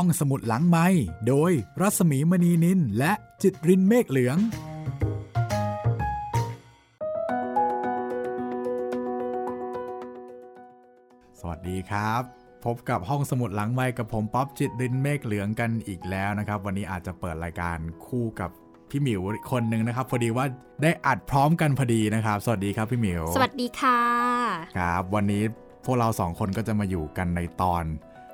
ห้องสมุดหลังไม้โดยรัสมีมณีนินและจิตรินเมฆเหลือง สวัสดีครับ พบกับห้องสมุดหลังไม้กับผมป๊อบจิตรินเมฆเหลืองกันอีกแล้วนะครับ วันนี้อาจจะเปิดรายการคู่กับพี่หมิวคนหนึ่งนะครับพอดีว่าได้อัดพร้อมกันพอดีนะครับ สวัสดีครับพี่หมิว สวัสดีค่ะ ครับ วันนี้พวกเราสองคนก็จะมาอยู่กันในตอน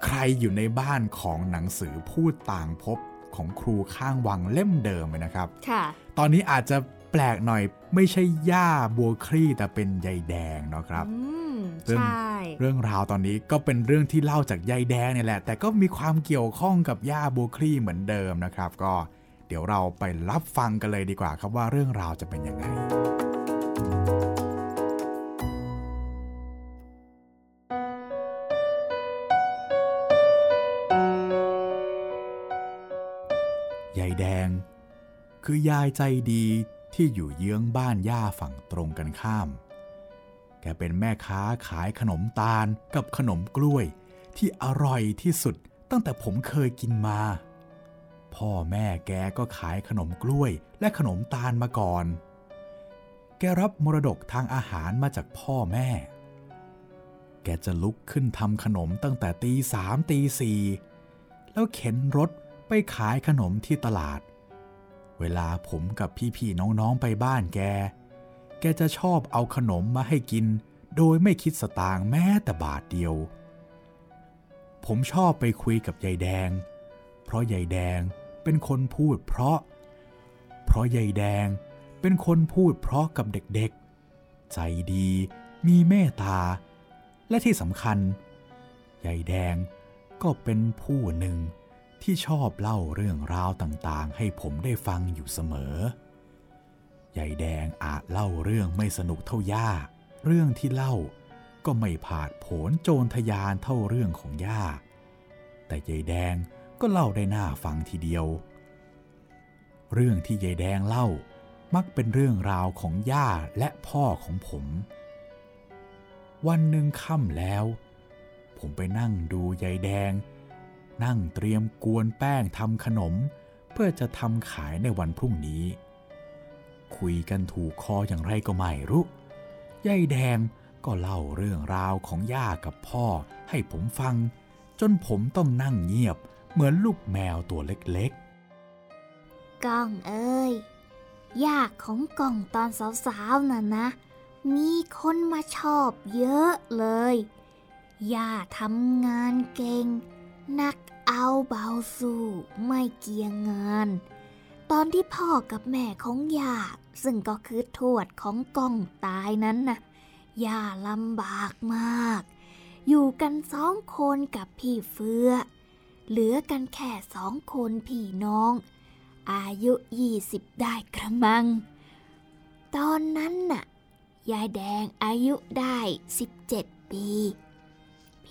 ใครอยู่ในบ้านของหนังสือพูดต่างพบของครูข้างวังเล่มเดิมเลยนะครับ ค่ะ ตอนนี้อาจจะแปลกหน่อยไม่ใช่ย่าบัวคลี่แต่เป็นยายแดงเนาะครับอืมเรื่องใช่เรื่องราวตอนนี้ก็เป็นเรื่องที่เล่าจากยายแดงเนี่ยแหละ แต่ก็มีความเกี่ยวข้องกับย่าบัวคลี่เหมือนเดิมนะครับ ก็เดี๋ยวเราไปรับฟังกันเลยดีกว่าครับว่าเรื่องราวจะเป็นยังไง คือยายใจดีที่อยู่เยื้องบ้านย่าฝั่งตรงกันข้าม แกเป็นแม่ค้าขายขนมตาลกับขนมกล้วย ที่อร่อยที่สุดตั้งแต่ผมเคยกินมา พ่อแม่แกก็ขายขนมกล้วยและขนมตาลมาก่อน แกรับมรดกทางอาหารมาจากพ่อแม่ แกจะลุกขึ้นทำขนมตั้งแต่ตีสามตีสี่แล้วเข็นรถไปขายขนมที่ตลาด เวลาผมกับพี่ๆน้องๆไปบ้านแก แกจะชอบเอาขนมมาให้กิน โดยไม่คิดสตางค์แม้แต่บาทเดียว ผมชอบไปคุยกับยายแดง เพราะยายแดงเป็นคนพูดเพราะ เพราะยายแดงเป็นคนพูดเพราะกับเด็กๆ ใจดีมีเมตตา และที่สำคัญยายแดงก็เป็นผู้หนึ่ง ที่ชอบเล่าเรื่องราวต่างๆ ให้ผมได้ฟังอยู่เสมอ ยายแดงอาจเล่าเรื่องไม่สนุกเท่าย่า เรื่องที่เล่าก็ไม่ผาดโผนโจรทยานเท่าเรื่องของย่า แต่ยายแดงก็เล่าได้น่าฟังทีเดียว เรื่องที่ยายแดงเล่ามักเป็นเรื่องราวของย่าและพ่อของผม วันหนึ่งค่ำแล้ว ผมไปนั่งดูยายแดง นั่งเตรียมกวนแป้งทำขนม เพื่อจะทำขายในวันพรุ่งนี้ คุยกันถูกคออย่างไรก็ไม่รู้ยายแดงก็เล่าเรื่องราวของย่ากับพ่อให้ผมฟัง จนผมต้องนั่งเงียบเหมือนลูกแมวตัวเล็กๆก้องเอ้ยย่าของก้องตอนสาวๆน่ะนะ มีคนมาชอบเยอะเลย ย่าทำงานเก่ง นัก เอาเบาสู้ไม่เกียงงาน ตอนที่พ่อกับแม่ของย่าซึ่งก็คือทวดของกองตายนั้นน่ะย่าลำบากมาก อยู่กันสองคนกับพี่เฟือ เหลือกันแค่สองคนพี่น้อง อายุยี่สิบได้กระมัง ตอนนั้นน่ะ ยายแดงอายุได้สิบเจ็ดปี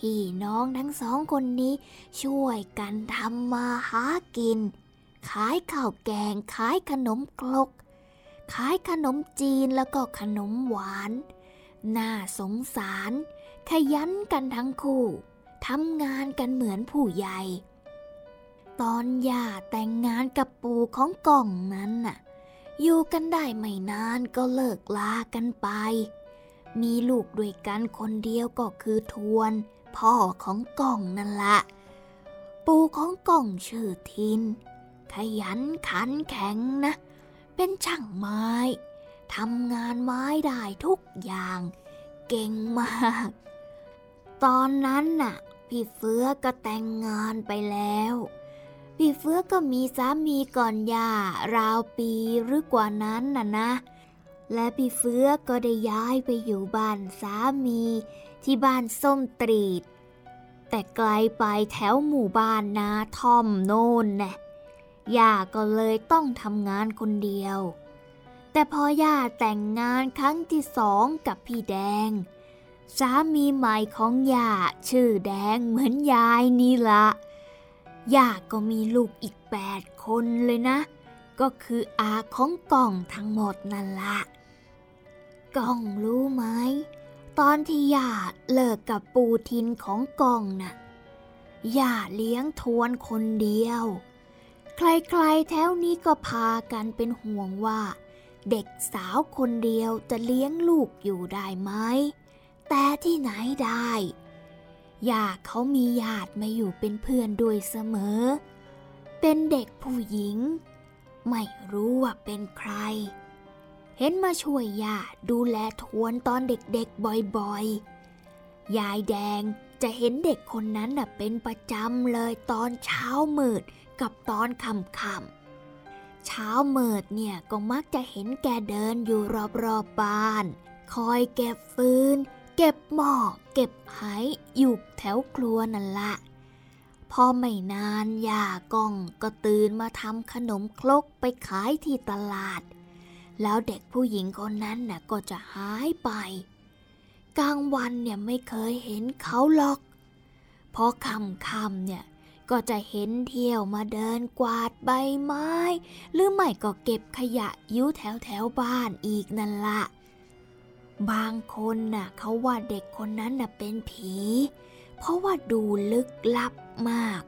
พี่น้องทั้งสองคนนี้ ช่วยกันทำมาหากิน ขายข้าวแกงขายขนมครก ขายขนมจีนแล้วก็ขนมหวาน น่าสงสาร ขยันกันทั้งคู่ทำงานกันเหมือนผู้ใหญ่ ตอนย่าแต่งงานกับปู่ของกล่องนั้นน่ะ อยู่กันได้ไม่นานก็เลิกลากันไปมีลูกด้วยกันคนเดียวก็คือทวน พ่อของกล่องนั่นละปู่ของกล่องชื่อทิน ขยันขันแข็งนะ เป็นช่างไม้ทำงานไม้ได้ทุกอย่าง เก่งมาก ตอนนั้นน่ะ พี่เฟื้อก็แต่งงานไปแล้ว พี่เฟื้อก็มีสามีก่อนย่าราวปีหรือกว่านั้นน่ะนะ และพี่เฟื้อก็ได้ย้ายไปอยู่บ้านสามี ที่บ้านส้มตรีด แต่ไกลไปแถวหมู่บ้านนาทอมโน่นแน่ย่าก็เลยต้องทำงานคนเดียว แต่พอย่าแต่งงานครั้งที่สองกับพี่แดง สามีใหม่ของย่าชื่อแดงเหมือนยายนี่ละย่าก็มีลูกอีกแปดคนเลยนะ ก็คืออาของกล่องทั้งหมดนั่นละกล่องรู้ไหม ตอนที่ย่าเลิกกับปูทินของกองน่ะย่าเลี้ยงทวนคนเดียว ใครๆแถวนี้ก็พากันเป็นห่วงว่า เด็กสาวคนเดียวจะเลี้ยงลูกอยู่ได้ไหม แต่ที่ไหนได้ย่าเขามีญาติมาอยู่เป็นเพื่อนด้วยเสมอ เป็นเด็กผู้หญิง ไม่รู้ว่าเป็นใคร เห็นมาช่วยย่าดูแลทวนตอนเด็กๆบ่อยๆ ยายแดงจะเห็นเด็กคนนั้นน่ะเป็นประจำเลยตอนเช้ามืดกับตอนค่ำๆเช้ามิดเนี่ยก็มักจะเห็นแกเดินอยู่รอบๆบบ้าน คอยเก็บฟืน เก็บหม้อเก็บไหอยู่แถวครัวนั่นละพอไม่นานย่ากองก็ตื่นมาทำขนมครกไปขายที่ตลาด แล้วเด็กผู้หญิงคนนั้นน่ะก็จะหายไป กลางวันเนี่ยไม่เคยเห็นเขาหรอก เพอค่ำเนี่ยก็จะเห็นเที่ยวมาเดินกวาดใบไม้ หรือไม่ก็เก็บขยะยุแถวแถวบ้านอีกนั่นละบางคนน่ะเขาว่าเด็กคนนั้นน่ะเป็นผี เพราะว่าดูลึกลับมาก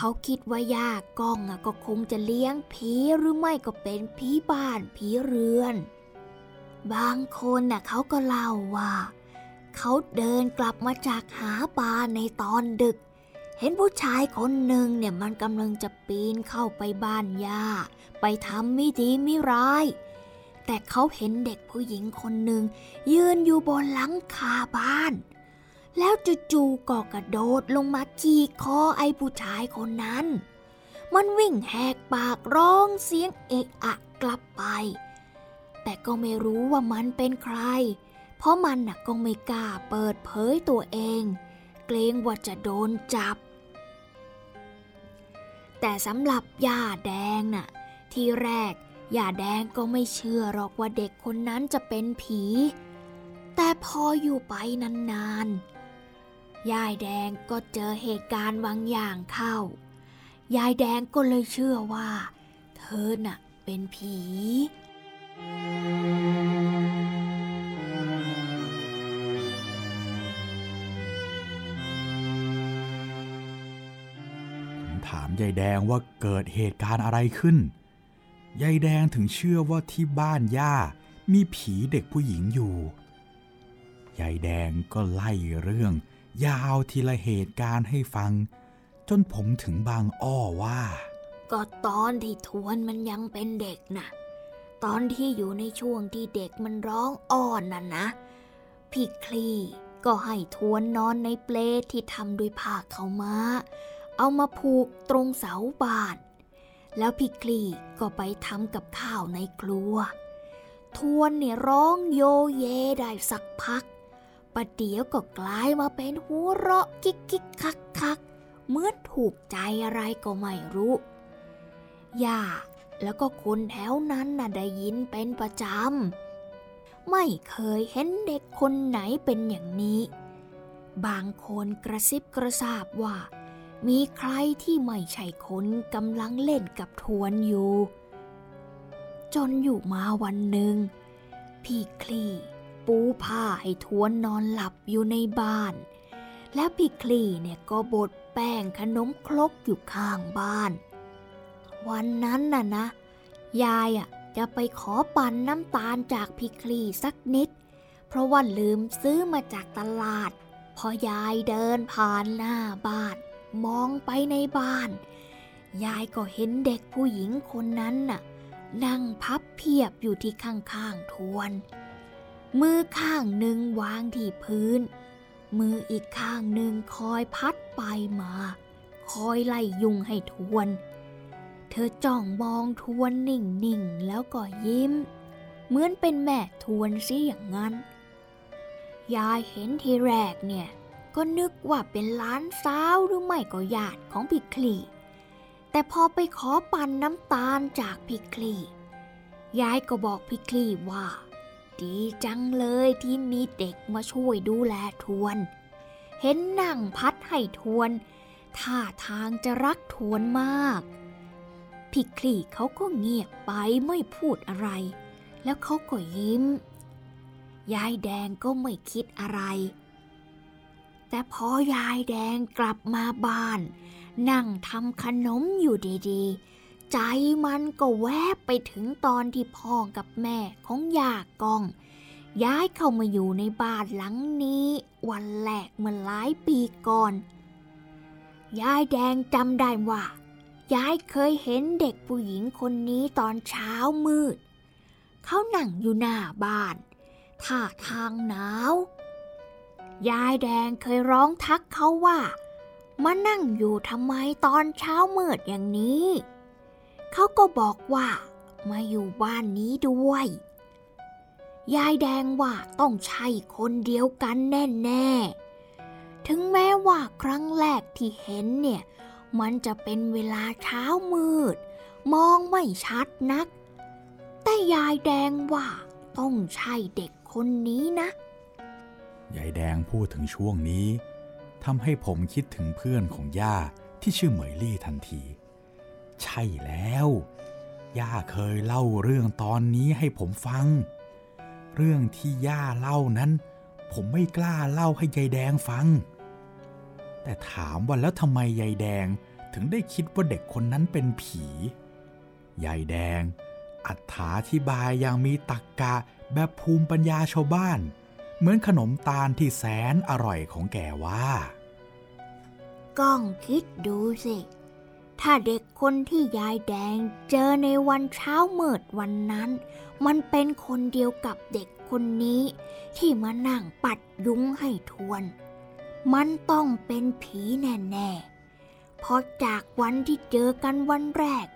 เขาคิดว่ายากก้องอะก็คงจะเลี้ยงผีหรือไม่ก็เป็นผีบ้านผีเรือน บางคนน่ะเขาก็เล่าว่า เขาเดินกลับมาจากหาปลาในตอนดึก เห็นผู้ชายคนหนึ่งเนี่ยมันกำลังจะปีนเข้าไปบ้านย่า ไปทำไม่ดีไม่ร้าย แต่เขาเห็นเด็กผู้หญิงคนหนึ่งยืนอยู่บนหลังคาบ้าน แล้วจู่ๆก็กระโดดลงมาจี้คอไอ้ผู้ชายคนนั้น มันวิ่งแหกปากร้องเสียงเอะอะกลับไป แต่ก็ไม่รู้ว่ามันเป็นใคร เพราะมันน่ะก็ไม่กล้าเปิดเผยตัวเอง เกรงว่าจะโดนจับ แต่สำหรับย่าแดงน่ะ ที่แรกย่าแดงก็ไม่เชื่อหรอกว่าเด็กคนนั้นจะเป็นผี แต่พออยู่ไปนานๆ ยายแดงก็เจอเหตุการณ์บางอย่างเข้า ยายแดงก็เลยเชื่อว่า เธอน่ะเป็นผี ถามยายแดงว่าเกิดเหตุการณ์อะไรขึ้น ยายแดงถึงเชื่อว่าที่บ้านย่ามีผีเด็กผู้หญิงอยู่ ยายแดงก็ไล่เรื่อง ยาวทีละเหตุการณ์ให้ฟัง จนผมถึงบางอ้อว่า ก็ตอนที่ทวนมันยังเป็นเด็กนะ่ะ ตอนที่อยู่ในช่วงที่เด็กมันร้องอ้อนน่ะนะ พี่คลีก็ให้ทวนนอนในเปลที่ทำด้วยผ้าเขามา้า เอามาผูกตรงเสาบ้าน แล้วพี่คลีก็ไปทำกับข้าวในครัว ทวนเนี่ยร้องโยเยได้สักพัก ประเดี๋ยวก็กลายมาเป็นหัวเราะกิกกิกคักคักเหมือนถูกใจอะไรก็ไม่รู้ย่าแล้วก็คนแถวนั้นน่ะได้ยินเป็นประจำ ไม่เคยเห็นเด็กคนไหนเป็นอย่างนี้ บางคนกระซิบกระซาบว่า มีใครที่ไม่ใช่คนกำลังเล่นกับทวนอยู่ จนอยู่มาวันหนึ่งพี่คลี ปูผ้าให้ทวนนอนหลับอยู่ในบ้าน และพี่คลีเนี่ยก็บดแป้งขนมครกอยู่ข้างบ้าน วันนั้นน่ะนะ ยายอะจะไปขอปั่นน้ำตาลจากพี่คลีสักนิด เพราะว่าลืมซื้อมาจากตลาด พอยายเดินผ่านหน้าบ้าน มองไปในบ้าน ยายก็เห็นเด็กผู้หญิงคนนั้นน่ะนั่งพับเพียบอยู่ที่ข้างๆทวน มือข้างหนึ่งวางที่พื้น มืออีกข้างหนึ่งคอยพัดไปมา คอยไล่ยุงให้ทวน เธอจ้องมองทวนนิ่งๆแล้วก็ยิ้ม เหมือนเป็นแม่ทวนซิอย่างนั้น ยายเห็นทีแรกเนี่ย ก็นึกว่าเป็นล้านสาวหรือไม่ก็ญาติของพี่คลีแต่พอไปขอปั่นน้ำตาลจากพี่คลียายก็บอกพี่คลีว่า ดีจังเลยที่มีเด็กมาช่วยดูแลทวน เห็นนั่งพัดให้ทวนท่าทางจะรักทวนมากพี่คลี่เขาก็เงียบไปไม่พูดอะไร แล้วเขาก็ยิ้ม ยายแดงก็ไม่คิดอะไร แต่พอยายแดงกลับมาบ้าน นั่งทำขนมอยู่ดีๆ ใจมันก็แวบไปถึงตอนที่พ่อกับแม่ของยากอง ย้ายเข้ามาอยู่ในบ้านหลังนี้ วันแรกเมื่อหลายปีก่อน ยายแดงจำได้ว่ายายเคยเห็นเด็กผู้หญิงคนนี้ตอนเช้ามืด เขานั่งอยู่หน้าบ้านท่าทางหนาว ยายแดงเคยร้องทักเขาว่า มานั่งอยู่ทำไมตอนเช้ามืดอย่างนี้ เขาก็บอกว่า มาอยู่บ้านนี้ด้วย ยายแดงว่าต้องใช่คนเดียวกันแน่ๆ ถึงแม้ว่าครั้งแรกที่เห็นเนี่ย มันจะเป็นเวลาเช้ามืด มองไม่ชัดนัก แต่ยายแดงว่าต้องใช่เด็กคนนี้นะ ยายแดงพูดถึงช่วงนี้ทำให้ผมคิดถึงเพื่อนของย่าที่ชื่อเหมยลี่ทันที ใช่แล้ว ย่าเคยเล่าเรื่องตอนนี้ให้ผมฟัง เรื่องที่ย่าเล่านั้น ผมไม่กล้าเล่าให้ยายแดงฟัง แต่ถามว่าแล้วทำไมยายแดงถึงได้คิดว่าเด็กคนนั้นเป็นผี ยายแดง อัถาธิบายอย่างมีตักกะแบบภูมิปัญญาชาวบ้าน เหมือนขนมตาลที่แสนอร่อยของแกว่า ก้องคิดดูสิ ถ้าเด็กคนที่ยายแดงเจอในวันเช้าเมิดวันนั้น มันเป็นคนเดียวกับเด็กคนนี้ ที่มานั่งปัดยุ้งให้ทวน มันต้องเป็นผีแน่ๆ เพราะจากวันที่เจอกันวันแรก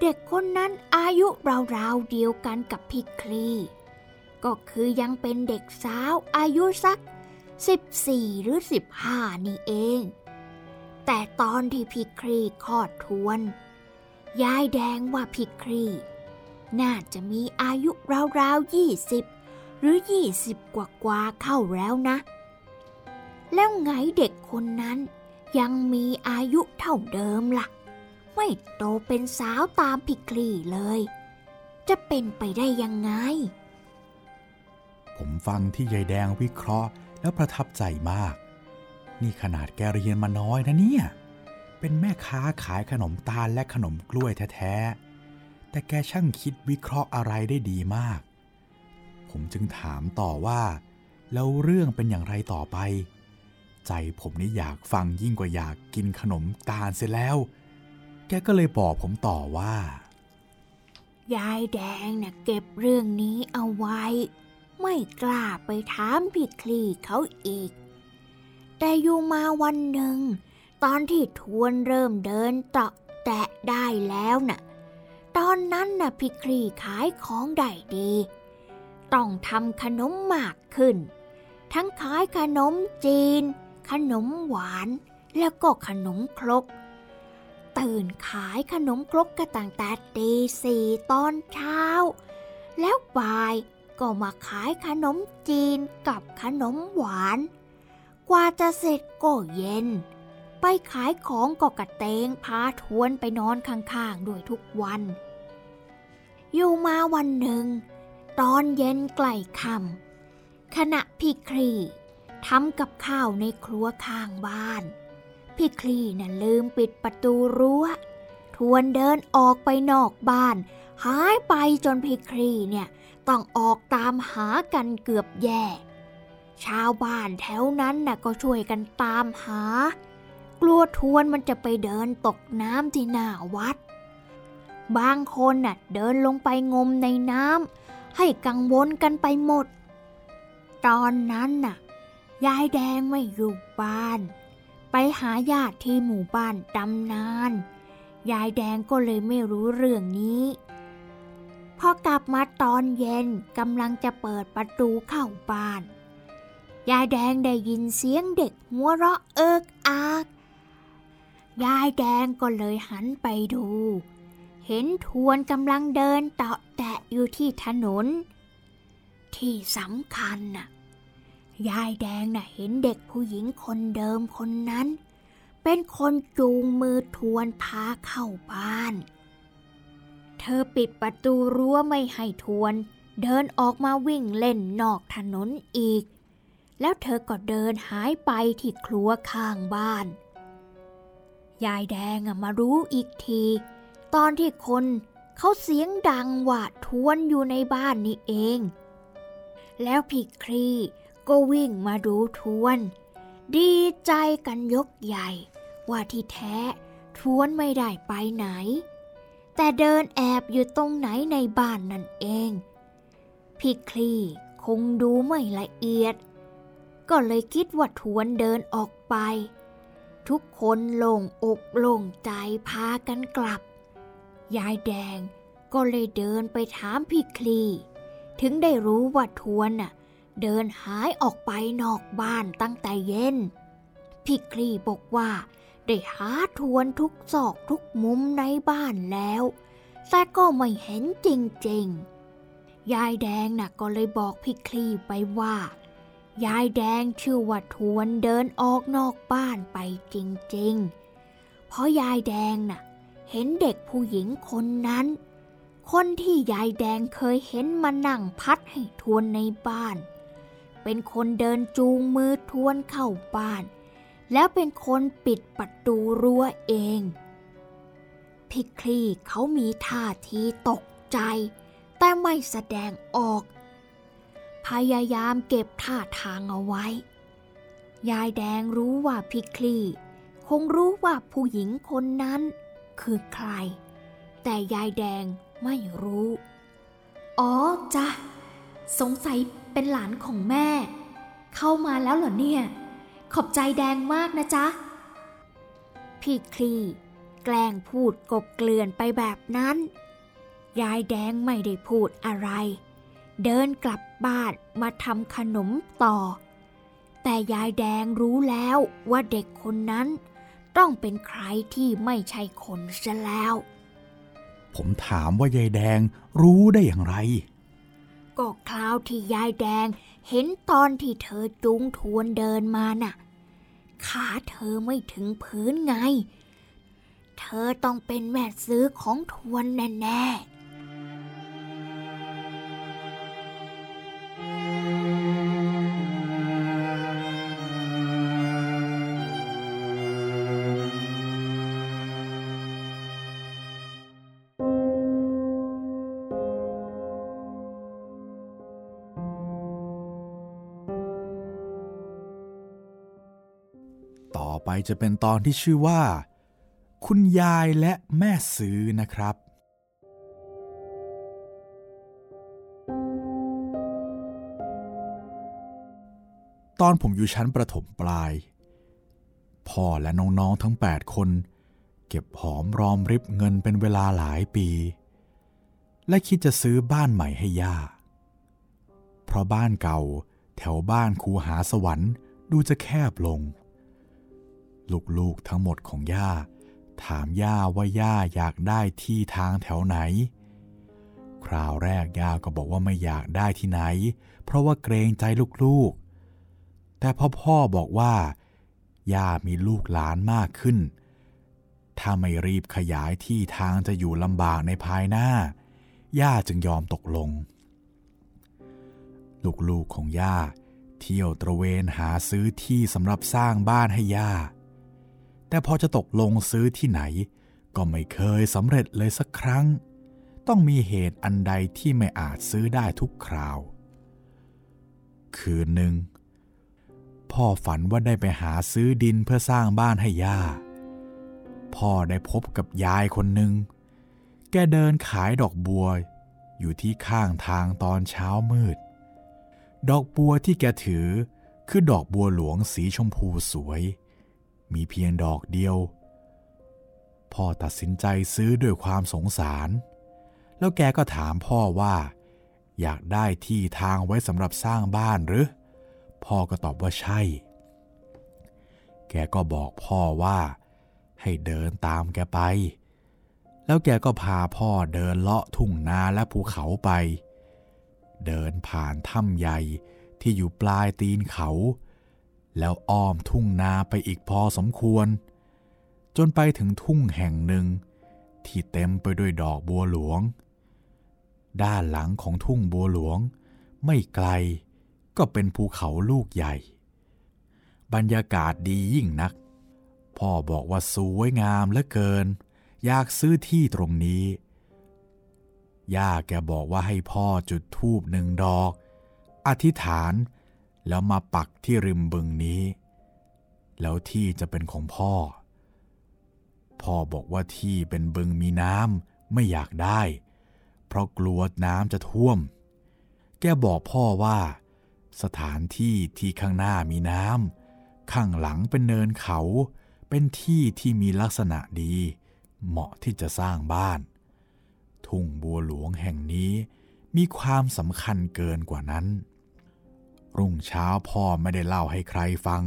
เด็กคนนั้นอายุราวๆเดียวกันกับพี่คลี ก็คือยังเป็นเด็กสาวอายุสัก 14 หรือ 15 นี่เอง แต่ตอนที่พี่ครีคลอดทวน ยายแดงว่าพี่ครีน่าจะมีอายุราวๆ20หรือ20กว่ากว่าเข้าแล้วนะ แล้วไงเด็กคนนั้นยังมีอายุเท่าเดิมละ่ะ ไม่โตเป็นสาวตามพี่ครีเลย จะเป็นไปได้ยังไง ผมฟังที่ยายแดงวิเคราะห์แล้วประทับใจมาก นี่ขนาดแกเรียนมาน้อยนะเนี่ย เป็นแม่ค้าขายขนมตาลและขนมกล้วยแท้ๆ แต่แกช่างคิดวิเคราะห์อะไรได้ดีมาก ผมจึงถามต่อว่า แล้วเรื่องเป็นอย่างไรต่อไป ใจผมนี่อยากฟังยิ่งกว่าอยากกินขนมตาลเสียแล้ว แกก็เลยบอกผมต่อว่า ยายแดงนะ่ะเก็บเรื่องนี้เอาไว้ ไม่กล้าไปถามพี่คลีเขาอีก แต่อยู่มาวันหนึ่ง ตอนที่ทวนเริ่มเดินเตาะแตะได้แล้วน่ะ ตอนนั้นน่ะพี่คลีขายของได้ดี ต้องทำขนมมากขึ้น ทั้งขายขนมจีน ขนมหวาน แล้วก็ขนมครก ตื่นขายขนมครกกระตั้งแต่ตีสี่ตอนเช้า แล้วบ่ายก็มาขายขนมจีนกับขนมหวาน กว่าจะเสร็จก็เย็น ไปขายของก็กระเตงพาทวนไปนอนข้างๆด้วยทุกวัน อยู่มาวันหนึ่ง ตอนเย็นใกล้ค่ำขณะพี่ครีทำกับข้าวในครัวข้างบ้าน พี่ครีน่ะลืมปิดประตูรั้ว ทวนเดินออกไปนอกบ้าน หายไปจนพี่ครีเนี่ย ต้องออกตามหากันเกือบแย่ ชาวบ้านแถวนั้นน่ะก็ช่วยกันตามหา กลัวทวนมันจะไปเดินตกน้ำที่หน้าวัด บางคนน่ะเดินลงไปงมในน้ำให้กังวลกันไปหมด ตอนนั้นน่ะ ยายแดงไม่อยู่บ้าน ไปหาญาติที่หมู่บ้านดำนาน ยายแดงก็เลยไม่รู้เรื่องนี้พอกลับมาตอนเย็นกำลังจะเปิดประตูเข้าบ้าน ยายแดงได้ยินเสียงเด็กหัวเราะเอิกอาก ยายแดงก็เลยหันไปดู เห็นทวนกำลังเดินเตาะแตะอยู่ที่ถนน ที่สำคัญน่ะ ยายแดงน่ะเห็นเด็กผู้หญิงคนเดิมคนนั้น เป็นคนจูงมือทวนพาเข้าบ้าน เธอปิดประตูรั้วไม่ให้ทวน เดินออกมาวิ่งเล่นนอกถนนอีก แล้วเธอก็เดินหายไปที่ครัวข้างบ้าน ยายแดงมารู้อีกที ตอนที่คนเขาเสียงดังหว่าทวนอยู่ในบ้านนี่เอง แล้วพี่ครีก็วิ่งมาดูทวน ดีใจกันยกใหญ่ ว่าที่แท้ทวนไม่ได้ไปไหน แต่เดินแอบอยู่ตรงไหนในบ้านนั่นเอง พี่คลีคงดูไม่ละเอียด ก็เลยคิดว่าทวนเดินออกไป ทุกคนโล่งอกโล่งใจพากันกลับ ยายแดงก็เลยเดินไปถามพี่คลี ถึงได้รู้ว่าทวนน่ะเดินหายออกไปนอกบ้านตั้งแต่เย็น พี่คลีบอกว่า ได้หาทวนทุกซอกทุกมุมในบ้านแล้ว แต่ก็ไม่เห็นจริงๆ ยายแดงน่ะก็เลยบอกพี่คลีไปว่า ยายแดงชื่อว่าทวนเดินออกนอกบ้านไปจริงๆ เพราะยายแดงน่ะ เห็นเด็กผู้หญิงคนนั้น คนที่ยายแดงเคยเห็นมานั่งพัดให้ทวนในบ้าน เป็นคนเดินจูงมือทวนเข้าบ้าน แล้วเป็นคนปิดประตูรั้วเองพิคลีเขามีท่าทีตกใจ แต่ไม่แสดงออก พยายามเก็บท่าทางเอาไว้ ยายแดงรู้ว่าพิคลีคงรู้ว่าผู้หญิงคนนั้นคือใคร แต่ยายแดงไม่รู้ อ๋อจ้ะสงสัยเป็นหลานของแม่ เข้ามาแล้วเหรอเนี่ย ขอบใจแดงมากนะจ๊ะ พี่คลีแกล้งพูดกบเกลื่อนไปแบบนั้น ยายแดงไม่ได้พูดอะไร เดินกลับบ้านมาทำขนมต่อ แต่ยายแดงรู้แล้วว่าเด็กคนนั้นต้องเป็นใครที่ไม่ใช่คนซะแล้ว ผมถามว่ายายแดงรู้ได้อย่างไร ก็คราวที่ยายแดงเห็นตอนที่เธอจุงทวนเดินมาน่ะ ขาเธอไม่ถึงพื้นไง เธอต้องเป็นแม่ซื้อของทวนแน่ๆ จะเป็นตอนที่ชื่อว่า คุณยายและแม่ซื้อนะครับ ตอนผมอยู่ชั้นประถมปลาย พ่อและน้องๆทั้ง 8 คน เก็บหอมรอมริบเงินเป็นเวลาหลายปี และคิดจะซื้อบ้านใหม่ให้ย่า เพราะบ้านเก่าแถวบ้านคูหาสวรรค์ดูจะแคบลง ลูกๆทั้งหมดของย่า ถามย่าว่าย่าอยากได้ที่ทางแถวไหน คราวแรกย่าก็บอกว่าไม่อยากได้ที่ไหน เพราะว่าเกรงใจลูกๆ แต่พ่อพ่อบอกว่าย่ามีลูกหลานมากขึ้น ถ้าไม่รีบขยายที่ทางจะอยู่ลำบากในภายหน้า ย่าจึงยอมตกลง ลูกๆของย่าเที่ยวตระเวนหาซื้อที่สำหรับสร้างบ้านให้ย่า แต่พอจะตกลงซื้อที่ไหน ก็ไม่เคยสำเร็จเลยสักครั้ง ต้องมีเหตุอันใดที่ไม่อาจซื้อได้ทุกคราว คืนหนึ่ง พ่อฝันว่าได้ไปหาซื้อดินเพื่อสร้างบ้านให้ย่า พ่อได้พบกับยายคนหนึ่ง แกเดินขายดอกบัว อยู่ที่ข้างทางตอนเช้ามืด ดอกบัวที่แกถือคือดอกบัวหลวงสีชมพูสวย มีเพียงดอกเดียว พ่อตัดสินใจซื้อด้วยความสงสาร แล้วแกก็ถามพ่อว่า อยากได้ที่ทางไว้สำหรับสร้างบ้านหรือ พ่อก็ตอบว่าใช่ แกก็บอกพ่อว่า ให้เดินตามแกไป แล้วแกก็พาพ่อเดินเลาะทุ่งนาและภูเขาไป เดินผ่านถ้ำใหญ่ที่อยู่ปลายตีนเขา แล้วอ้อมทุ่งนาไปอีกพอสมควร จนไปถึงทุ่งแห่งหนึ่ง ที่เต็มไปด้วยดอกบัวหลวง ด้านหลังของทุ่งบัวหลวง ไม่ไกลก็เป็นภูเขาลูกใหญ่ บรรยากาศดียิ่งนัก พ่อบอกว่าสวยงามเหลือเกิน อยากซื้อที่ตรงนี้ ย่าแกบอกว่าให้พ่อจุดธูปหนึ่งดอก อธิษฐาน แล้วมาปักที่ริมบึงนี้ แล้วที่จะเป็นของพ่อ พ่อบอกว่าที่เป็นบึงมีน้ำไม่อยากได้ เพราะกลัวน้ำจะท่วม แกบอกพ่อว่า สถานที่ที่ข้างหน้ามีน้ำข้างหลังเป็นเนินเขา เป็นที่ที่มีลักษณะดี เหมาะที่จะสร้างบ้าน ทุ่งบัวหลวงแห่งนี้มีความสำคัญเกินกว่านั้น รุ่งเช้าพ่อไม่ได้เล่าให้ใครฟัง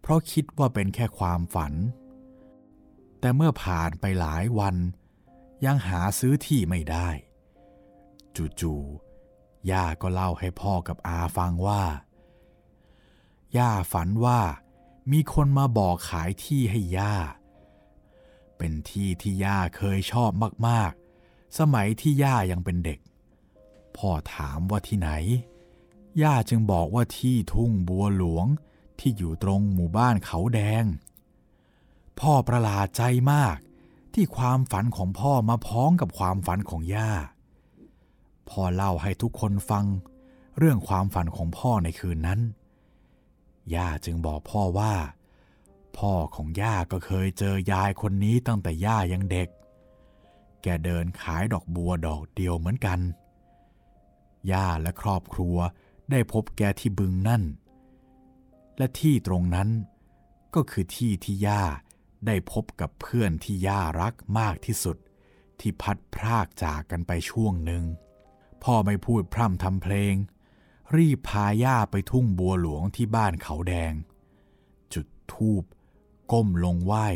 เพราะคิดว่าเป็นแค่ความฝัน แต่เมื่อผ่านไปหลายวัน ยังหาซื้อที่ไม่ได้ จู่ๆย่าก็เล่าให้พ่อกับอาฟังว่า ย่าฝันว่ามีคนมาบอกขายที่ให้ย่า เป็นที่ที่ย่าเคยชอบมากๆ สมัยที่ย่ายังเป็นเด็ก พ่อถามว่าที่ไหน ย่าจึงบอกว่าที่ทุ่งบัวหลวงที่อยู่ตรงหมู่บ้านเขาแดง พ่อประหลาดใจมากที่ความฝันของพ่อมาพ้องกับความฝันของย่า พ่อเล่าให้ทุกคนฟังเรื่องความฝันของพ่อในคืนนั้น ย่าจึงบอกพ่อว่า พ่อของย่าก็เคยเจอยายคนนี้ตั้งแต่ย่ายังเด็ก แกเดินขายดอกบัวดอกเดียวเหมือนกัน ย่าและครอบครัว ได้พบแกที่บึงนั่น และที่ตรงนั้นก็คือที่ที่ย่าได้พบกับเพื่อนที่ย่ารักมากที่สุด ที่พัดพรากจากกันไปช่วงหนึ่ง พ่อไม่พูดพร่ำทำเพลง รีบพาย่าไปทุ่งบัวหลวงที่บ้านเขาแดง จุดธูปก้มลงไหว้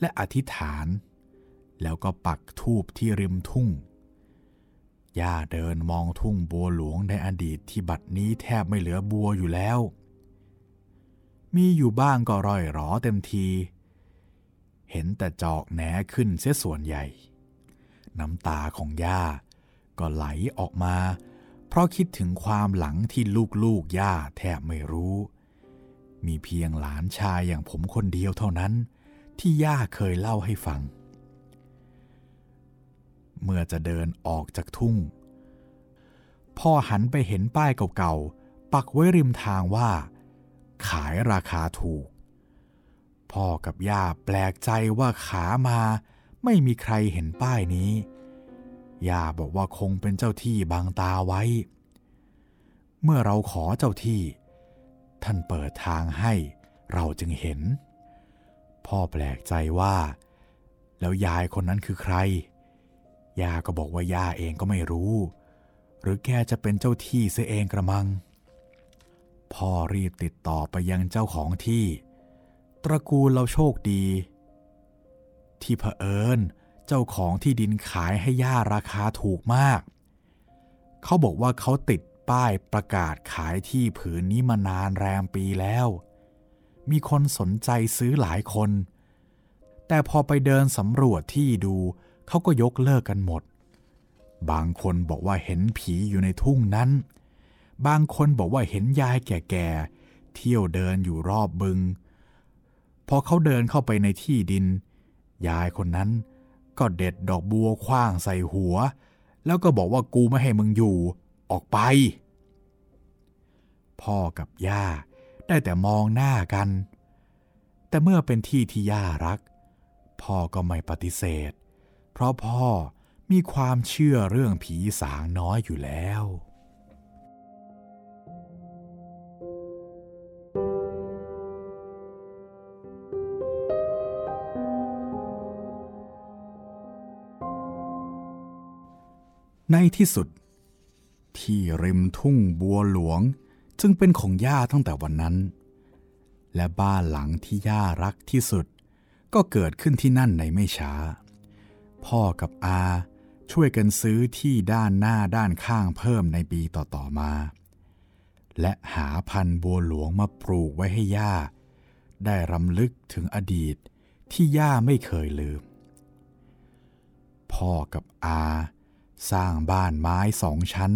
และอธิษฐาน แล้วก็ปักธูปที่ริมทุ่ง ย่าเดินมองทุ่งบัวหลวงในอดีตที่บัดนี้แทบไม่เหลือบัวอยู่แล้ว มีอยู่บ้างก็ร่อยหรอเต็มที เห็นแต่จอกแหนขึ้นเสียส่วนใหญ่ น้ำตาของย่าก็ไหลออกมา เพราะคิดถึงความหลังที่ลูกๆย่าแทบไม่รู้ มีเพียงหลานชายอย่างผมคนเดียวเท่านั้น ที่ย่าเคยเล่าให้ฟัง เมื่อจะเดินออกจากทุ่ง พ่อหันไปเห็นป้ายเก่าๆ ปักไว้ริมทางว่า ขายราคาถูก พ่อกับย่าแปลกใจว่าขามาไม่มีใครเห็นป้ายนี้ ย่าบอกว่าคงเป็นเจ้าที่บางตาไว้ เมื่อเราขอเจ้าที่ ท่านเปิดทางให้เราจึงเห็น พ่อแปลกใจว่า แล้วยายคนนั้นคือใคร ย่าก็บอกว่าย่าเองก็ไม่รู้ หรือแกจะเป็นเจ้าที่เสียเองกระมัง พ่อรีบติดต่อไปยังเจ้าของที่ ตระกูลเราโชคดี ที่เผอิญเจ้าของที่ดินขายให้ย่าราคาถูกมาก เขาบอกว่าเขาติดป้ายประกาศขายที่ผืนนี้มานานแรมปีแล้ว มีคนสนใจซื้อหลายคน แต่พอไปเดินสำรวจที่ดู เขาก็ยกเลิกกันหมด บางคนบอกว่าเห็นผีอยู่ในทุ่งนั้น บางคนบอกว่าเห็นยายแก่ๆเที่ยวเดินอยู่รอบบึง พอเขาเดินเข้าไปในที่ดิน ยายคนนั้นก็เด็ดดอกบัวคว้างใส่หัว แล้วก็บอกว่ากูไม่ให้มึงอยู่ ออกไป พ่อกับย่าได้แต่มองหน้ากัน แต่เมื่อเป็นที่ที่ย่ารัก พ่อก็ไม่ปฏิเสธ เพราะพ่อมีความเชื่อเรื่องผีสางน้อยอยู่แล้ว ในที่สุด ที่ริมทุ่งบัวหลวงจึงเป็นของย่าตั้งแต่วันนั้น และบ้านหลังที่ย่ารักที่สุด ก็เกิดขึ้นที่นั่นในไม่ช้า พ่อกับอา ช่วยกันซื้อที่ด้านหน้าด้านข้างเพิ่มในปีต่อๆมา และหาพันธุ์บัวหลวงมาปลูกไว้ให้ย่า ได้รำลึกถึงอดีตที่ย่าไม่เคยลืม พ่อกับอา สร้างบ้านไม้สองชั้น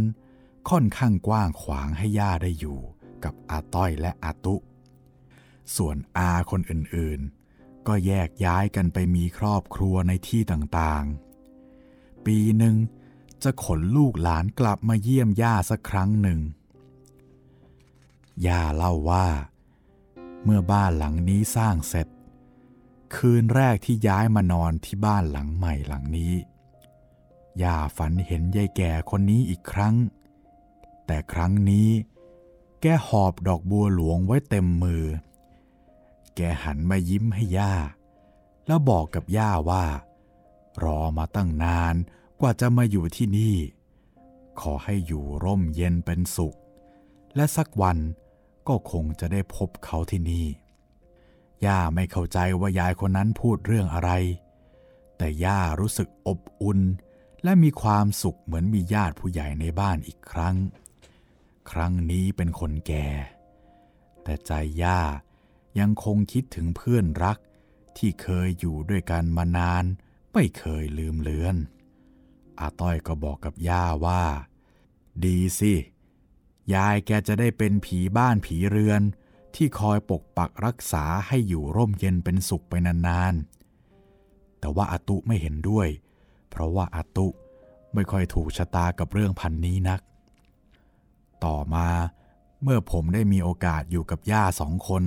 ค่อนข้างกว้างขวางให้ย่าได้อยู่กับอาต้อยและอาตุ ส่วนอาคนอื่นๆ ก็แยกย้ายกันไปมีครอบครัวในที่ต่างๆ ปีหนึ่งจะขนลูกหลานกลับมาเยี่ยมย่าสักครั้งหนึ่ง ย่าเล่าว่า เมื่อบ้านหลังนี้สร้างเสร็จ คืนแรกที่ย้ายมานอนที่บ้านหลังใหม่หลังนี้ ย่าฝันเห็นยายแก่คนนี้อีกครั้ง แต่ครั้งนี้ แกหอบดอกบัวหลวงไว้เต็มมือ แกหันมายิ้มให้ย่า แล้วบอกกับย่าว่า รอมาตั้งนานกว่าจะมาอยู่ที่นี่ ขอให้อยู่ร่มเย็นเป็นสุข และสักวันก็คงจะได้พบเขาที่นี่ ย่าไม่เข้าใจว่ายายคนนั้นพูดเรื่องอะไร แต่ย่ารู้สึกอบอุ่นและมีความสุขเหมือนมีญาติผู้ใหญ่ในบ้านอีกครั้ง ครั้งนี้เป็นคนแก่ แต่ใจย่า ยังคงคิดถึงเพื่อนรักที่เคยอยู่ด้วยกันมานาน ไม่เคยลืมเลือน อาต้อยก็บอกกับย่าว่า ดีสิ ยายแกจะได้เป็นผีบ้านผีเรือน ที่คอยปกปักรักษาให้อยู่ร่มเย็นเป็นสุขไปนานๆ แต่ว่าอาตุไม่เห็นด้วย เพราะว่าอาตุไม่ค่อยถูกชะตากับเรื่องพันนี้นัก ต่อมาเมื่อผมได้มีโอกาสอยู่กับย่าสองคน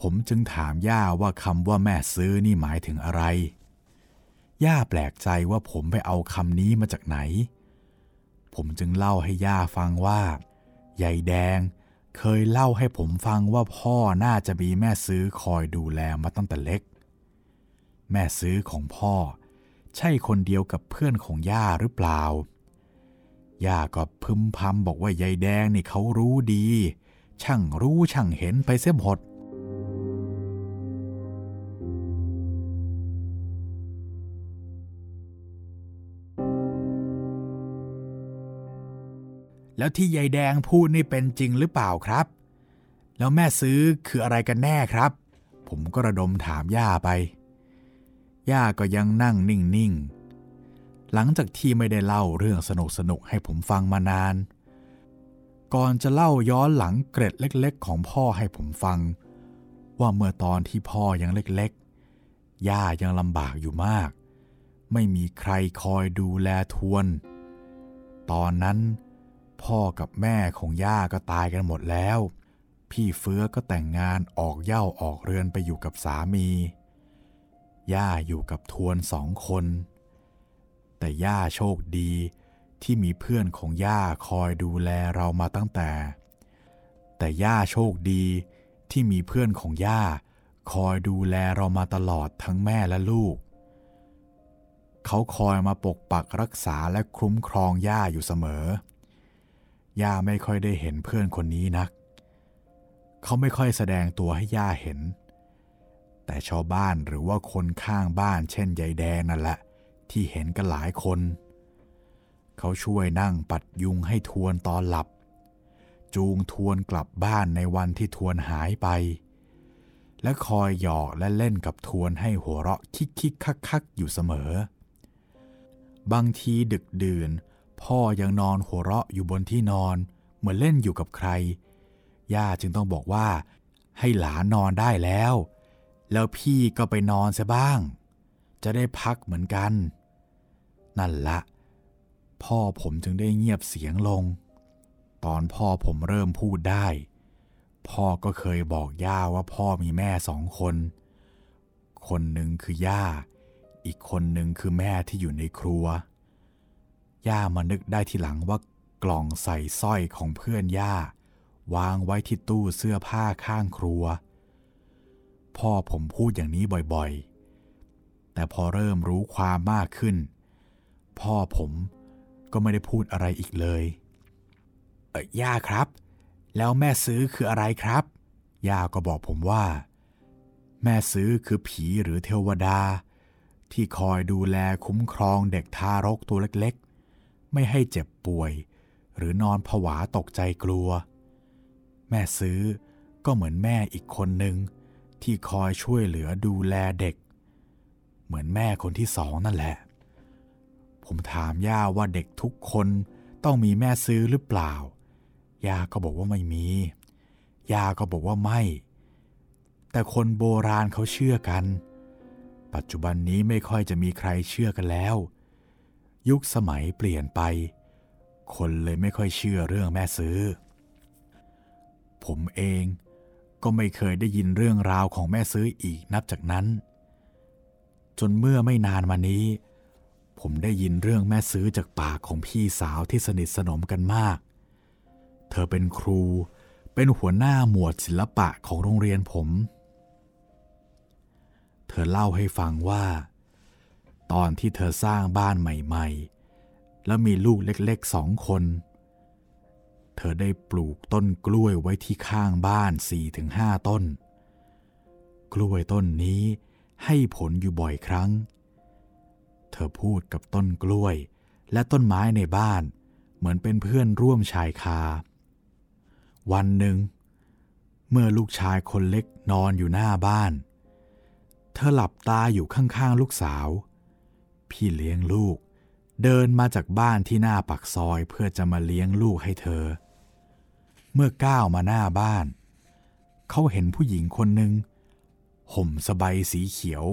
ผมจึงถามย่าว่าคำว่าแม่ซื้อนี่หมายถึงอะไร ย่าแปลกใจว่าผมไปเอาคำนี้มาจากไหน ผมจึงเล่าให้ย่าฟังว่ายายแดงเคยเล่าให้ผมฟังว่าพ่อน่าจะมีแม่ซื้อคอยดูแลมาตั้งแต่เล็ก แม่ซื้อของพ่อ ใช่คนเดียวกับเพื่อนของย่าหรือเปล่า ย่าก็พึมพำบอกว่ายายแดงนี่เขารู้ดี ช่างรู้ช่างเห็นไปเสียหมด แล้วที่ยายแดงพูดนี่เป็นจริงหรือเปล่าครับ แล้วแม่ซื้อคืออะไรกันแน่ครับ ผมก็ระดมถามย่าไป ย่าก็ยังนั่งนิ่งๆ หลังจากที่ไม่ได้เล่าเรื่องสนุกๆให้ผมฟังมานาน ก่อนจะเล่าย้อนหลังเกร็ดเล็กๆ ของพ่อให้ผมฟัง ว่าเมื่อตอนที่พ่อยังเล็กๆ ย่ายังลำบากอยู่มาก ไม่มีใครคอยดูแลทวน ตอนนั้น พ่อกับแม่ของย่าก็ตายกันหมดแล้ว พี่เฟื้อก็แต่งงานออกเย่าออกเรือนไปอยู่กับสามี ย่าอยู่กับทวนสองคน แต่ย่าโชคดีที่มีเพื่อนของย่าคอยดูแลเรามาตั้งแต่ แต่ย่าโชคดีที่มีเพื่อนของย่าคอยดูแลเรามาตลอดทั้งแม่และลูก เขาคอยมาปกปักรักษาและคุ้มครองย่าอยู่เสมอ ย่าไม่ค่อยได้เห็นเพื่อนคนนี้นัก เขาไม่ค่อยแสดงตัวให้ย่าเห็น แต่ชาวบ้านหรือว่าคนข้างบ้านเช่นยายแดงนั่นแหละ ที่เห็นกันหลายคน เขาช่วยนั่งปัดยุงให้ทวนตอนหลับ จูงทวนกลับบ้านในวันที่ทวนหายไป และคอยหยอกและเล่นกับทวนให้หัวเราะคิกคิกคักคักอยู่เสมอ บางทีดึกดื่น พ่อยังนอนหัวเราะอยู่บนที่นอน เหมือนเล่นอยู่กับใคร ย่าจึงต้องบอกว่า ให้หลานนอนได้แล้ว แล้วพี่ก็ไปนอนซะบ้าง จะได้พักเหมือนกัน นั่นละ พ่อผมจึงได้เงียบเสียงลง ตอนพ่อผมเริ่มพูดได้ พ่อก็เคยบอกย่าว่าพ่อมีแม่สองคน คนหนึ่งคือย่า อีกคนหนึ่งคือแม่ที่อยู่ในครัว ย่ามานึกได้ทีหลังว่ากล่องใส่สร้อยของเพื่อนย่า วางไว้ที่ตู้เสื้อผ้าข้างครัว พ่อผมพูดอย่างนี้บ่อยๆ แต่พอเริ่มรู้ความมากขึ้น พ่อผมก็ไม่ได้พูดอะไรอีกเลยเออย่าครับ แล้วแม่ซื้อคืออะไรครับ ย่าก็บอกผมว่า แม่ซื้อคือผีหรือเทวดา ที่คอยดูแลคุ้มครองเด็กทารกตัวเล็ก ไม่ให้เจ็บป่วย หรือนอนผวาตกใจกลัว แม่ซื้อก็เหมือนแม่อีกคนหนึ่งที่คอยช่วยเหลือดูแลเด็ก เหมือนแม่คนที่สองนั่นแหละ ผมถามย่าว่าเด็กทุกคนต้องมีแม่ซื้อหรือเปล่า ย่าก็บอกว่าไม่มี ย่าก็บอกว่าไม่ แต่คนโบราณเขาเชื่อกัน ปัจจุบันนี้ไม่ค่อยจะมีใครเชื่อกันแล้ว ยุคสมัยเปลี่ยนไป คนเลยไม่ค่อยเชื่อเรื่องแม่ซื้อ ผมเองก็ไม่เคยได้ยินเรื่องราวของแม่ซื้ออีกนับจากนั้น จนเมื่อไม่นานมานี้ ผมได้ยินเรื่องแม่ซื้อจากปากของพี่สาวที่สนิทสนมกันมาก เธอเป็นครูเป็นหัวหน้าหมวดศิลปะของโรงเรียนผม เธอเล่าให้ฟังว่า ตอนที่เธอสร้างบ้านใหม่ๆ แล้วมีลูกเล็กๆสองคน เธอได้ปลูกต้นกล้วยไว้ที่ข้างบ้านสี่ถึงห้าต้น กล้วยต้นนี้ให้ผลอยู่บ่อยครั้ง เธอพูดกับต้นกล้วยและต้นไม้ในบ้านเหมือนเป็นเพื่อนร่วมชายคา วันหนึ่ง เมื่อลูกชายคนเล็กนอนอยู่หน้าบ้าน เธอหลับตาอยู่ข้างๆลูกสาว พี่เลี้ยงลูก เดินมาจากบ้านที่หน้าปักซอยเพื่อจะมาเลี้ยงลูกให้เธอ เมื่อก้าวมาหน้าบ้าน เขาเห็นผู้หญิงคนหนึ่งห่มสบายสีเขียว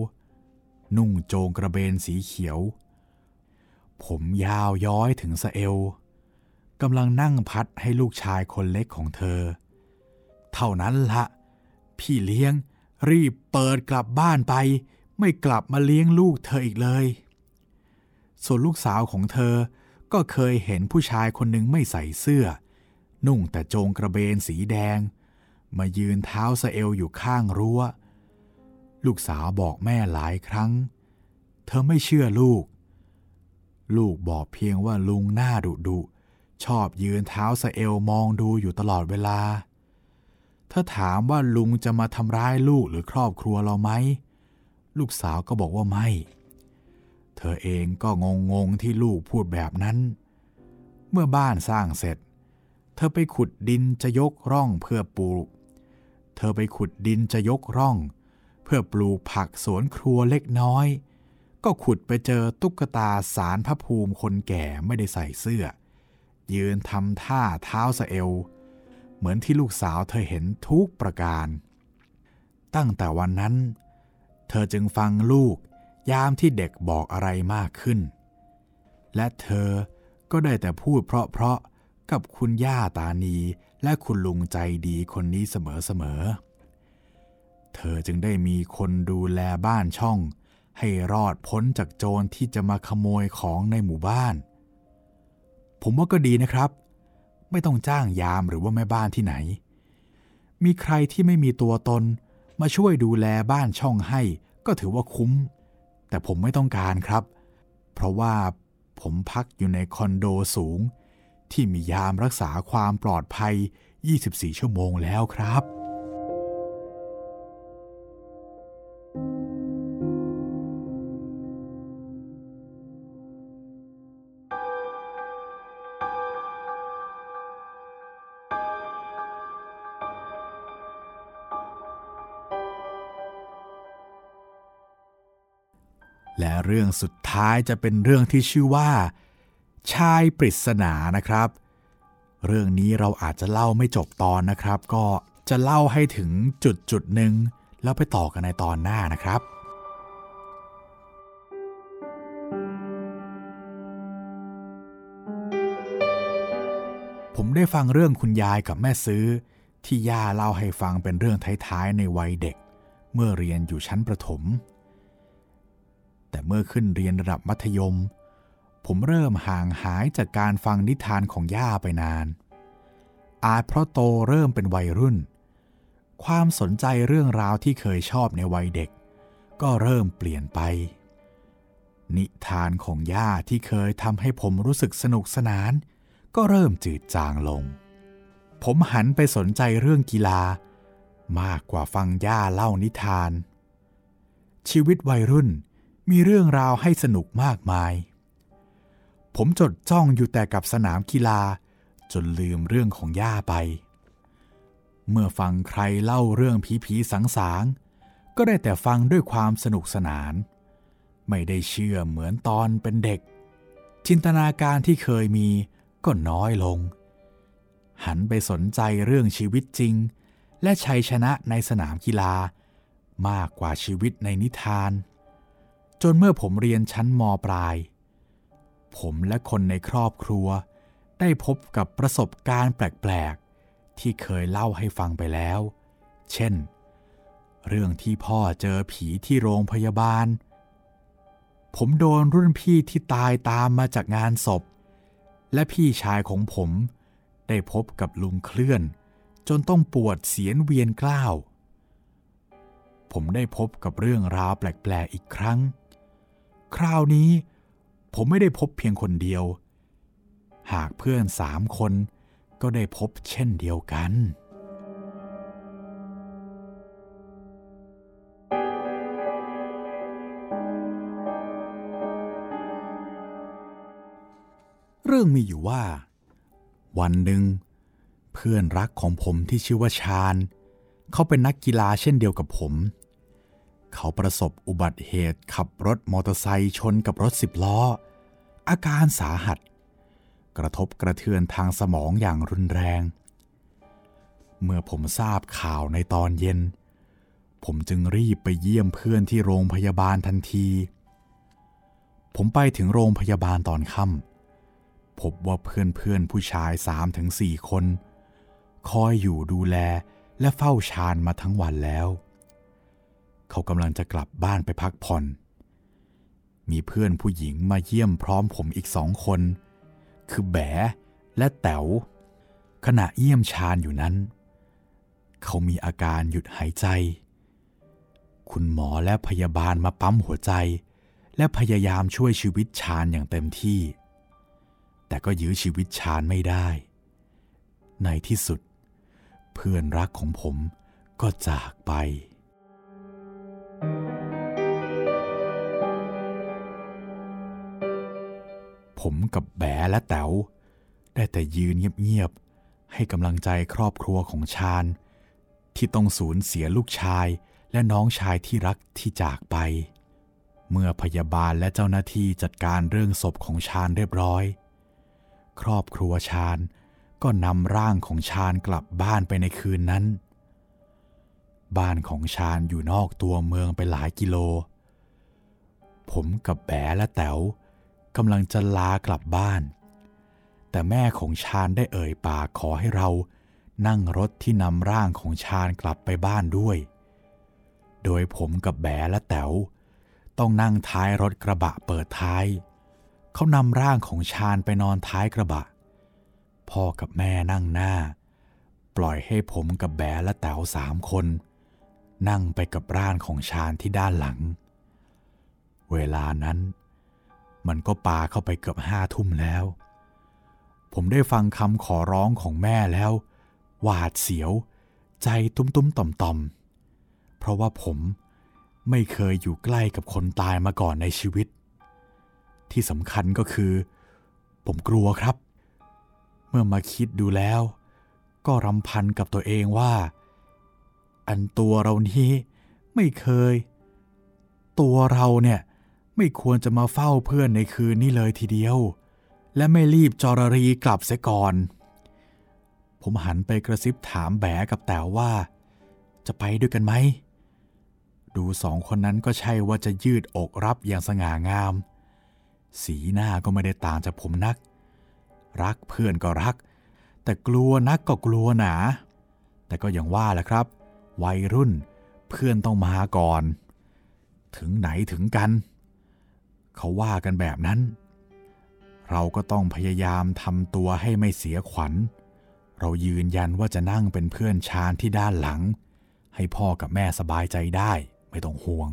นุ่งโจงกระเบนสีเขียว ผมยาวย้อยถึงสะเอวกำลังนั่งพัดให้ลูกชายคนเล็กของเธอ เท่านั้นละพี่เลี้ยงรีบเปิดกลับบ้านไป ไม่กลับมาเลี้ยงลูกเธออีกเลย ส่วนลูกสาวของเธอก็เคยเห็นผู้ชายคนหนึ่งไม่ใส่เสื้อ นุ่งแต่โจงกระเบนสีแดง มายืนเท้าสะเอวอยู่ข้างรั้ว ลูกสาวบอกแม่หลายครั้ง เธอไม่เชื่อลูก ลูกบอกเพียงว่าลุงหน้าดุดุชอบยืนเท้าสะเอวมองดูอยู่ตลอดเวลา ถ้าถามว่าลุงจะมาทำร้ายลูกหรือครอบครัวเราไหม ลูกสาวก็บอกว่าไม่ เธอเองก็งงงที่ลูกพูดแบบนั้น เมื่อบ้านสร้างเสร็จ เธอไปขุดดินจะยกร่องเพื่อปลูก เธอไปขุดดินจะยกร่อง เพื่อปลูกผักสวนครัวเล็กน้อย ก็ขุดไปเจอตุ๊กตาสารพระภูมิคนแก่ไม่ได้ใส่เสื้อ ยืนทำท่าเท้าสะเอว เหมือนที่ลูกสาวเธอเห็นทุกประการ ตั้งแต่วันนั้น เธอจึงฟังลูก ยามที่เด็กบอกอะไรมากขึ้น และเธอก็ได้แต่พูดเพราะๆกับคุณย่าตานีและคุณลุงใจดีคนนี้เสมอๆ เธอจึงได้มีคนดูแลบ้านช่อง ให้รอดพ้นจากโจรที่จะมาขโมยของในหมู่บ้าน ผมว่าก็ดีนะครับ ไม่ต้องจ้างยามหรือว่าแม่บ้านที่ไหน มีใครที่ไม่มีตัวตนมาช่วยดูแลบ้านช่องให้ก็ถือว่าคุ้ม แต่ผมไม่ต้องการครับ เพราะว่าผมพักอยู่ในคอนโดสูง ที่มียามรักษาความปลอดภัย 24 ชั่วโมงแล้วครับ และเรื่องสุดท้ายจะเป็นเรื่องที่ชื่อว่า ชายปริศนานะครับ เรื่องนี้เราอาจจะเล่าไม่จบตอนนะครับ ก็จะเล่าให้ถึงจุดจุดหนึ่งแล้วไปต่อกันในตอนหน้านะครับผมได้ฟังเรื่องคุณยายกับแม่ซื้อ ที่ย่าเล่าให้ฟังเป็นเรื่องท้ายๆในวัยเด็ก เมื่อเรียนอยู่ชั้นประถม แต่เมื่อขึ้นเรียนระดับมัธยม ผมเริ่มห่างหายจากการฟังนิทานของย่าไปนาน อาจเพราะโตเริ่มเป็นวัยรุ่น ความสนใจเรื่องราวที่เคยชอบในวัยเด็ก ก็เริ่มเปลี่ยนไป นิทานของย่าที่เคยทำให้ผมรู้สึกสนุกสนาน ก็เริ่มจืดจางลง ผมหันไปสนใจเรื่องกีฬา มากกว่าฟังย่าเล่านิทาน ชีวิตวัยรุ่น มีเรื่องราวให้สนุกมากมาย ผมจดจ้องอยู่แต่กับสนามกีฬา จนลืมเรื่องของย่าไป เมื่อฟังใครเล่าเรื่องผีผีสังสางๆ ก็ได้แต่ฟังด้วยความสนุกสนาน ไม่ได้เชื่อเหมือนตอนเป็นเด็ก จินตนาการที่เคยมีก็น้อยลง หันไปสนใจเรื่องชีวิตจริง และชัยชนะในสนามกีฬามากกว่าชีวิตในนิทาน จนเมื่อผมเรียนชั้นมปลาย ผมและคนในครอบครัว ได้พบกับประสบการณ์แปลกๆ ที่เคยเล่าให้ฟังไปแล้ว เช่น เรื่องที่พ่อเจอผีที่โรงพยาบาล ผมโดนรุ่นพี่ที่ตายตามมาจากงานศพ และพี่ชายของผมได้พบกับลุงเคลื่อน จนต้องปวดเสียนเวียนกล้าว ผมได้พบกับเรื่องราวแปลก ๆ อีกครั้ง คราวนี้ผมไม่ได้พบเพียงคนเดียว หากเพื่อนสามคนก็ได้พบเช่นเดียวกัน เรื่องมีอยู่ว่า วันหนึ่ง เพื่อนรักของผมที่ชื่อว่าชาญ เขาเป็นนักกีฬาเช่นเดียวกับผม เขาประสบอุบัติเหตุขับรถมอเตอร์ไซค์ชนกับรถสิบล้อ อาการสาหัส กระทบกระเทือนทางสมองอย่างรุนแรง เมื่อผมทราบข่าวในตอนเย็น ผมจึงรีบไปเยี่ยมเพื่อนที่โรงพยาบาลทันที ผมไปถึงโรงพยาบาลตอนค่ำพบว่าเพื่อนๆผู้ชายสามถึงสี่คน คอยอยู่ดูแลและเฝ้าชาญมาทั้งวันแล้ว เขากำลังจะกลับบ้านไปพักผ่อน มีเพื่อนผู้หญิงมาเยี่ยมพร้อมผมอีกสองคน คือแบ๋และแต๋วขณะเยี่ยมชาญอยู่นั้น เขามีอาการหยุดหายใจ คุณหมอและพยาบาลมาปั๊มหัวใจ และพยายามช่วยชีวิตชาญอย่างเต็มที่ แต่ก็ยื้อชีวิตชาญไม่ได้ ในที่สุด เพื่อนรักของผมก็จากไป ผมกับแบ๋และแต๋วได้แต่ยืนเงียบๆ ให้กำลังใจครอบครัวของชาญ ที่ต้องสูญเสียลูกชายและน้องชายที่รักที่จากไป เมื่อพยาบาลและเจ้าหน้าที่จัดการเรื่องศพของชาญเรียบร้อย ครอบครัวชาญก็นำร่างของชาญกลับบ้านไปในคืนนั้น บ้านของชาญอยู่นอกตัวเมืองไปหลายกิโล ผมกับแบและแต๋วกำลังจะลากลับบ้าน แต่แม่ของชาญได้เอ่ยปากขอให้เรานั่งรถที่นำร่างของชาญกลับไปบ้านด้วย โดยผมกับแบและแต๋วต้องนั่งท้ายรถกระบะเปิดท้าย เขานำร่างของชาญไปนอนท้ายกระบะ พ่อกับแม่นั่งหน้า ปล่อยให้ผมกับแบและแต๋วสามคน นั่งไปกับร่างของชาญที่ด้านหลัง เวลานั้น มันก็ปาเข้าไปเกือบห้าทุ่มแล้ว ผมได้ฟังคำขอร้องของแม่แล้ว หวาดเสียว ใจตุ้มๆต่อมๆ เพราะว่าผมไม่เคยอยู่ใกล้กับคนตายมาก่อนในชีวิต ที่สำคัญก็คือ ผมกลัวครับ เมื่อมาคิดดูแล้ว ก็รำพันกับตัวเองว่า อันตัวเรานี้ไม่เคย ตัวเราเนี่ยไม่ควรจะมาเฝ้าเพื่อนในคืนนี้เลยทีเดียว และไม่รีบจอรรีกลับเสียก่อน ผมหันไปกระซิบถามแบกับแต๋วว่า จะไปด้วยกันไหม ดูสองคนนั้นก็ใช่ว่าจะยืดอกรับอย่างสง่างาม สีหน้าก็ไม่ได้ต่างจากผมนัก รักเพื่อนก็รัก แต่กลัวนักก็กลัวหนา แต่ก็อย่างว่าแหละครับ วัยรุ่นเพื่อนต้องมาก่อน ถึงไหนถึงกัน เขาว่ากันแบบนั้น เราก็ต้องพยายามทำตัวให้ไม่เสียขวัญ เรายืนยันว่าจะนั่งเป็นเพื่อนชาญที่ด้านหลัง ให้พ่อกับแม่สบายใจได้ไม่ต้องห่วง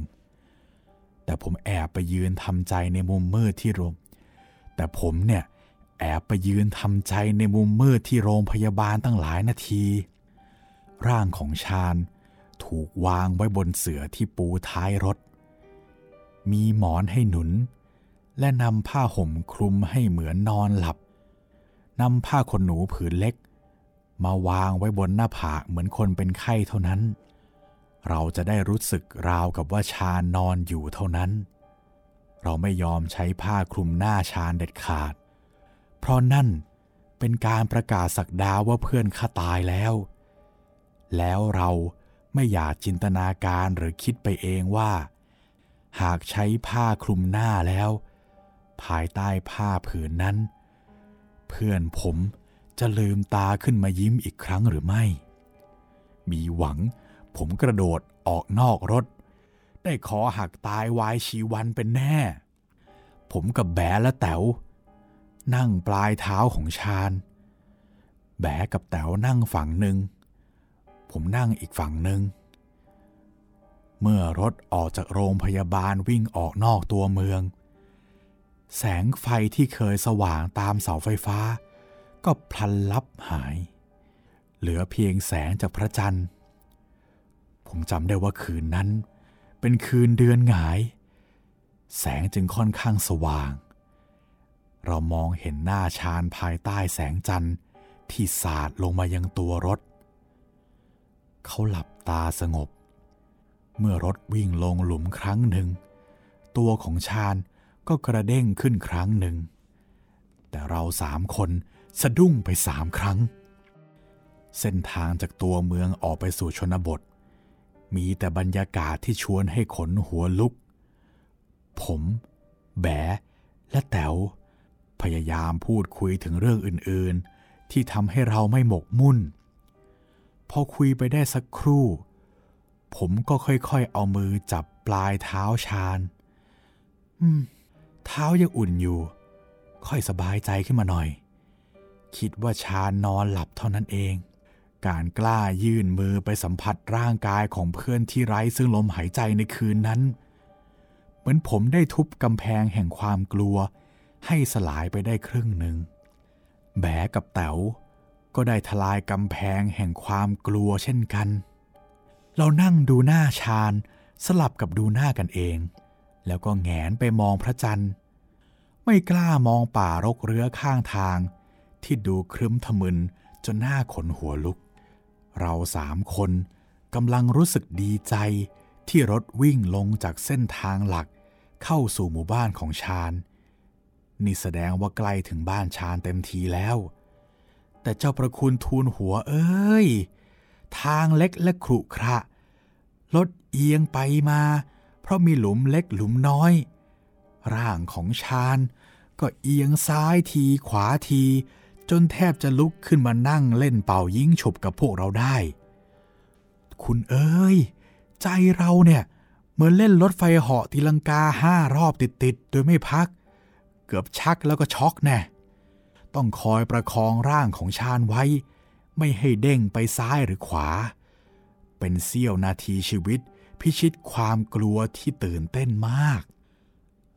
แต่ผมแอบไปยืนทำใจในมุมมืดที่โรงแต่ผมเนี่ยแอบไปยืนทำใจในมุมมืดที่โรงพยาบาลตั้งหลายนาที ร่างของชาญ ถูกวางไว้บนเสื่อที่ปูท้ายรถ มีหมอนให้หนุน และนำผ้าห่มคลุมให้เหมือนนอนหลับนำผ้าขนหนูผืนเล็ก มาวางไว้บนหน้าผากเหมือนคนเป็นไข้เท่านั้น เราจะได้รู้สึกราวกับว่าชาญนอนอยู่เท่านั้น เราไม่ยอมใช้ผ้าคลุมหน้าชาญเด็ดขาด เพราะนั่นเป็นการประกาศสักดาว่าเพื่อนข้าตายแล้ว แล้วเรา ไม่อยากจินตนาการหรือคิดไปเองว่า หากใช้ผ้าคลุมหน้าแล้ว ภายใต้ผ้าผืนนั้น เพื่อนผมจะลืมตาขึ้นมายิ้มอีกครั้งหรือไม่ มีหวังผมกระโดดออกนอกรถ ได้ขอหักตายวายชีวันเป็นแน่ ผมกับแบและแต๋วนั่งปลายเท้าของชาญแบกับแต๋วนั่งฝั่งหนึ่ง ผมนั่งอีกฝั่งหนึ่ง เมื่อรถออกจากโรงพยาบาลวิ่งออกนอกตัวเมือง แสงไฟที่เคยสว่างตามเสาไฟฟ้า ก็พลันลับหาย เหลือเพียงแสงจากพระจันทร์ ผมจำได้ว่าคืนนั้น เป็นคืนเดือนหงาย แสงจึงค่อนข้างสว่าง เรามองเห็นหน้าชานภายใต้แสงจันทร์ที่สาดลงมายังตัวรถ เขาหลับตาสงบ เมื่อรถวิ่งลงหลุมครั้งหนึ่ง ตัวของชาญก็กระเด้งขึ้นครั้งหนึ่ง แต่เราสามคนสะดุ้งไปสามครั้ง เส้นทางจากตัวเมืองออกไปสู่ชนบท มีแต่บรรยากาศที่ชวนให้ขนหัวลุก ผม แบและแต๋วพยายามพูดคุยถึงเรื่องอื่น ๆ ที่ทำให้เราไม่หมกมุ่น อคุยไปได้สักครู่ ผมก็ค่อยๆ เอามือจับปลายเท้าชาญอืม เท้ายังอุ่นอยู่ ค่อยสบายใจขึ้นมาหน่อย คิดว่าชาญนอนหลับเท่านั้นเอง การกล้ายื่นมือไปสัมผัสร่างกายของเพื่อนที่ไร้ซึ่งลมหายใจในคืนนั้น เหมือนผมได้ทุบกำแพงแห่งความกลัว ให้สลายไปได้ครึ่งหนึ่ง แบกับแต๋ว ก็ได้ทลายกำแพงแห่งความกลัวเช่นกัน เรานั่งดูหน้าชาญสลับกับดูหน้ากันเอง แล้วก็แงนไปมองพระจันทร์ ไม่กล้ามองป่ารกเรือข้างทาง ที่ดูครึ้มทะมึนจนหน้าขนหัวลุก เราสามคนกำลังรู้สึกดีใจที่รถวิ่งลงจากเส้นทางหลักเข้าสู่หมู่บ้านของชาญนี่แสดงว่าใกล้ถึงบ้านชาญเต็มทีแล้ว แต่เจ้าประคุณทูลหัวเอ้ย ทางเล็กและขรุขระรถเอียงไปมา เพราะมีหลุมเล็กหลุมน้อย ร่างของชาญก็เอียงซ้ายทีขวาที จนแทบจะลุกขึ้นมานั่งเล่นเป่ายิงฉุบกับพวกเราได้ คุณเอ้ย ใจเราเนี่ยเหมือนเล่นรถไฟเหาะตีลังกาห้ารอบติดๆโดยไม่พัก เกือบชักแล้วก็ช็อกแน่ ต้องคอยประคองร่างของชาญไว้ ไม่ให้เด้งไปซ้ายหรือขวา เป็นเสี้ยวนาทีชีวิตพิชิตความกลัวที่ตื่นเต้นมาก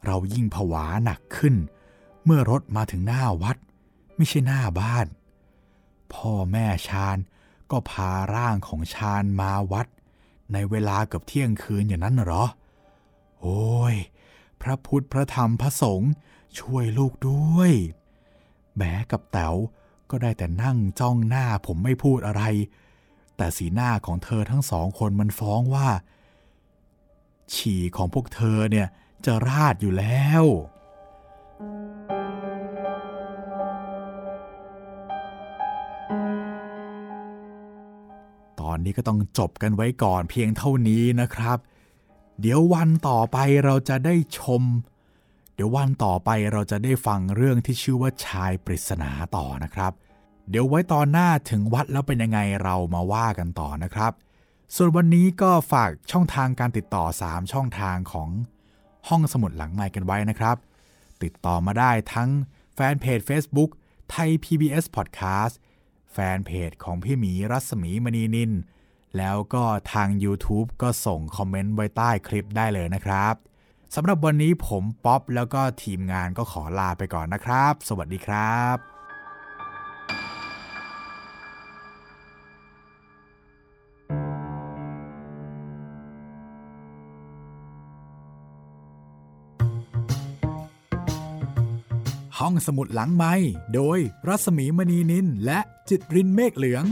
เรายิ่งผวาหนักขึ้น เมื่อรถมาถึงหน้าวัด ไม่ใช่หน้าบ้าน พ่อแม่ชาญก็พาร่างของชาญมาวัด ในเวลาเกือบเที่ยงคืนอย่างนั้นหรอ โอ้ย พระพุทธพระธรรมพระสงฆ์ช่วยลูกด้วย แบกับแต๋วก็ได้แต่นั่งจ้องหน้าผมไม่พูดอะไร แต่สีหน้าของเธอทั้งสองคนมันฟ้องว่า ฉี่ของพวกเธอเนี่ยจะราดอยู่แล้วตอนนี้ก็ต้องจบกันไว้ก่อนเพียงเท่านี้นะครับ เดี๋ยววันต่อไปเราจะได้ชม เดี๋ยววันต่อไปเราจะได้ฟังเรื่องที่ชื่อว่าชายปริศนาต่อนะครับ เดี๋ยวไว้ตอนหน้าถึงวัดแล้วเป็นยังไงเรามาว่ากันต่อนะครับ ส่วนวันนี้ก็ฝากช่องทางการติดต่อ 3 ช่องทางของห้องสมุดหลังไม้กันไว้นะครับ ติดต่อมาได้ทั้งแฟนเพจ Facebook ไทย PBS Podcast แฟนเพจของพี่หมีรัศมีมณีนิน แล้วก็ทาง YouTube ก็ส่งคอมเมนต์ไว้ใต้คลิปได้เลยนะครับ สำหรับวันนี้ผมป๊อปแล้วก็ทีมงานก็ขอลาไปก่อนนะครับ สวัสดีครับห้องสมุดหลังไม้โดยรัสมีมณีนินและจิตรินเมฆเหลือง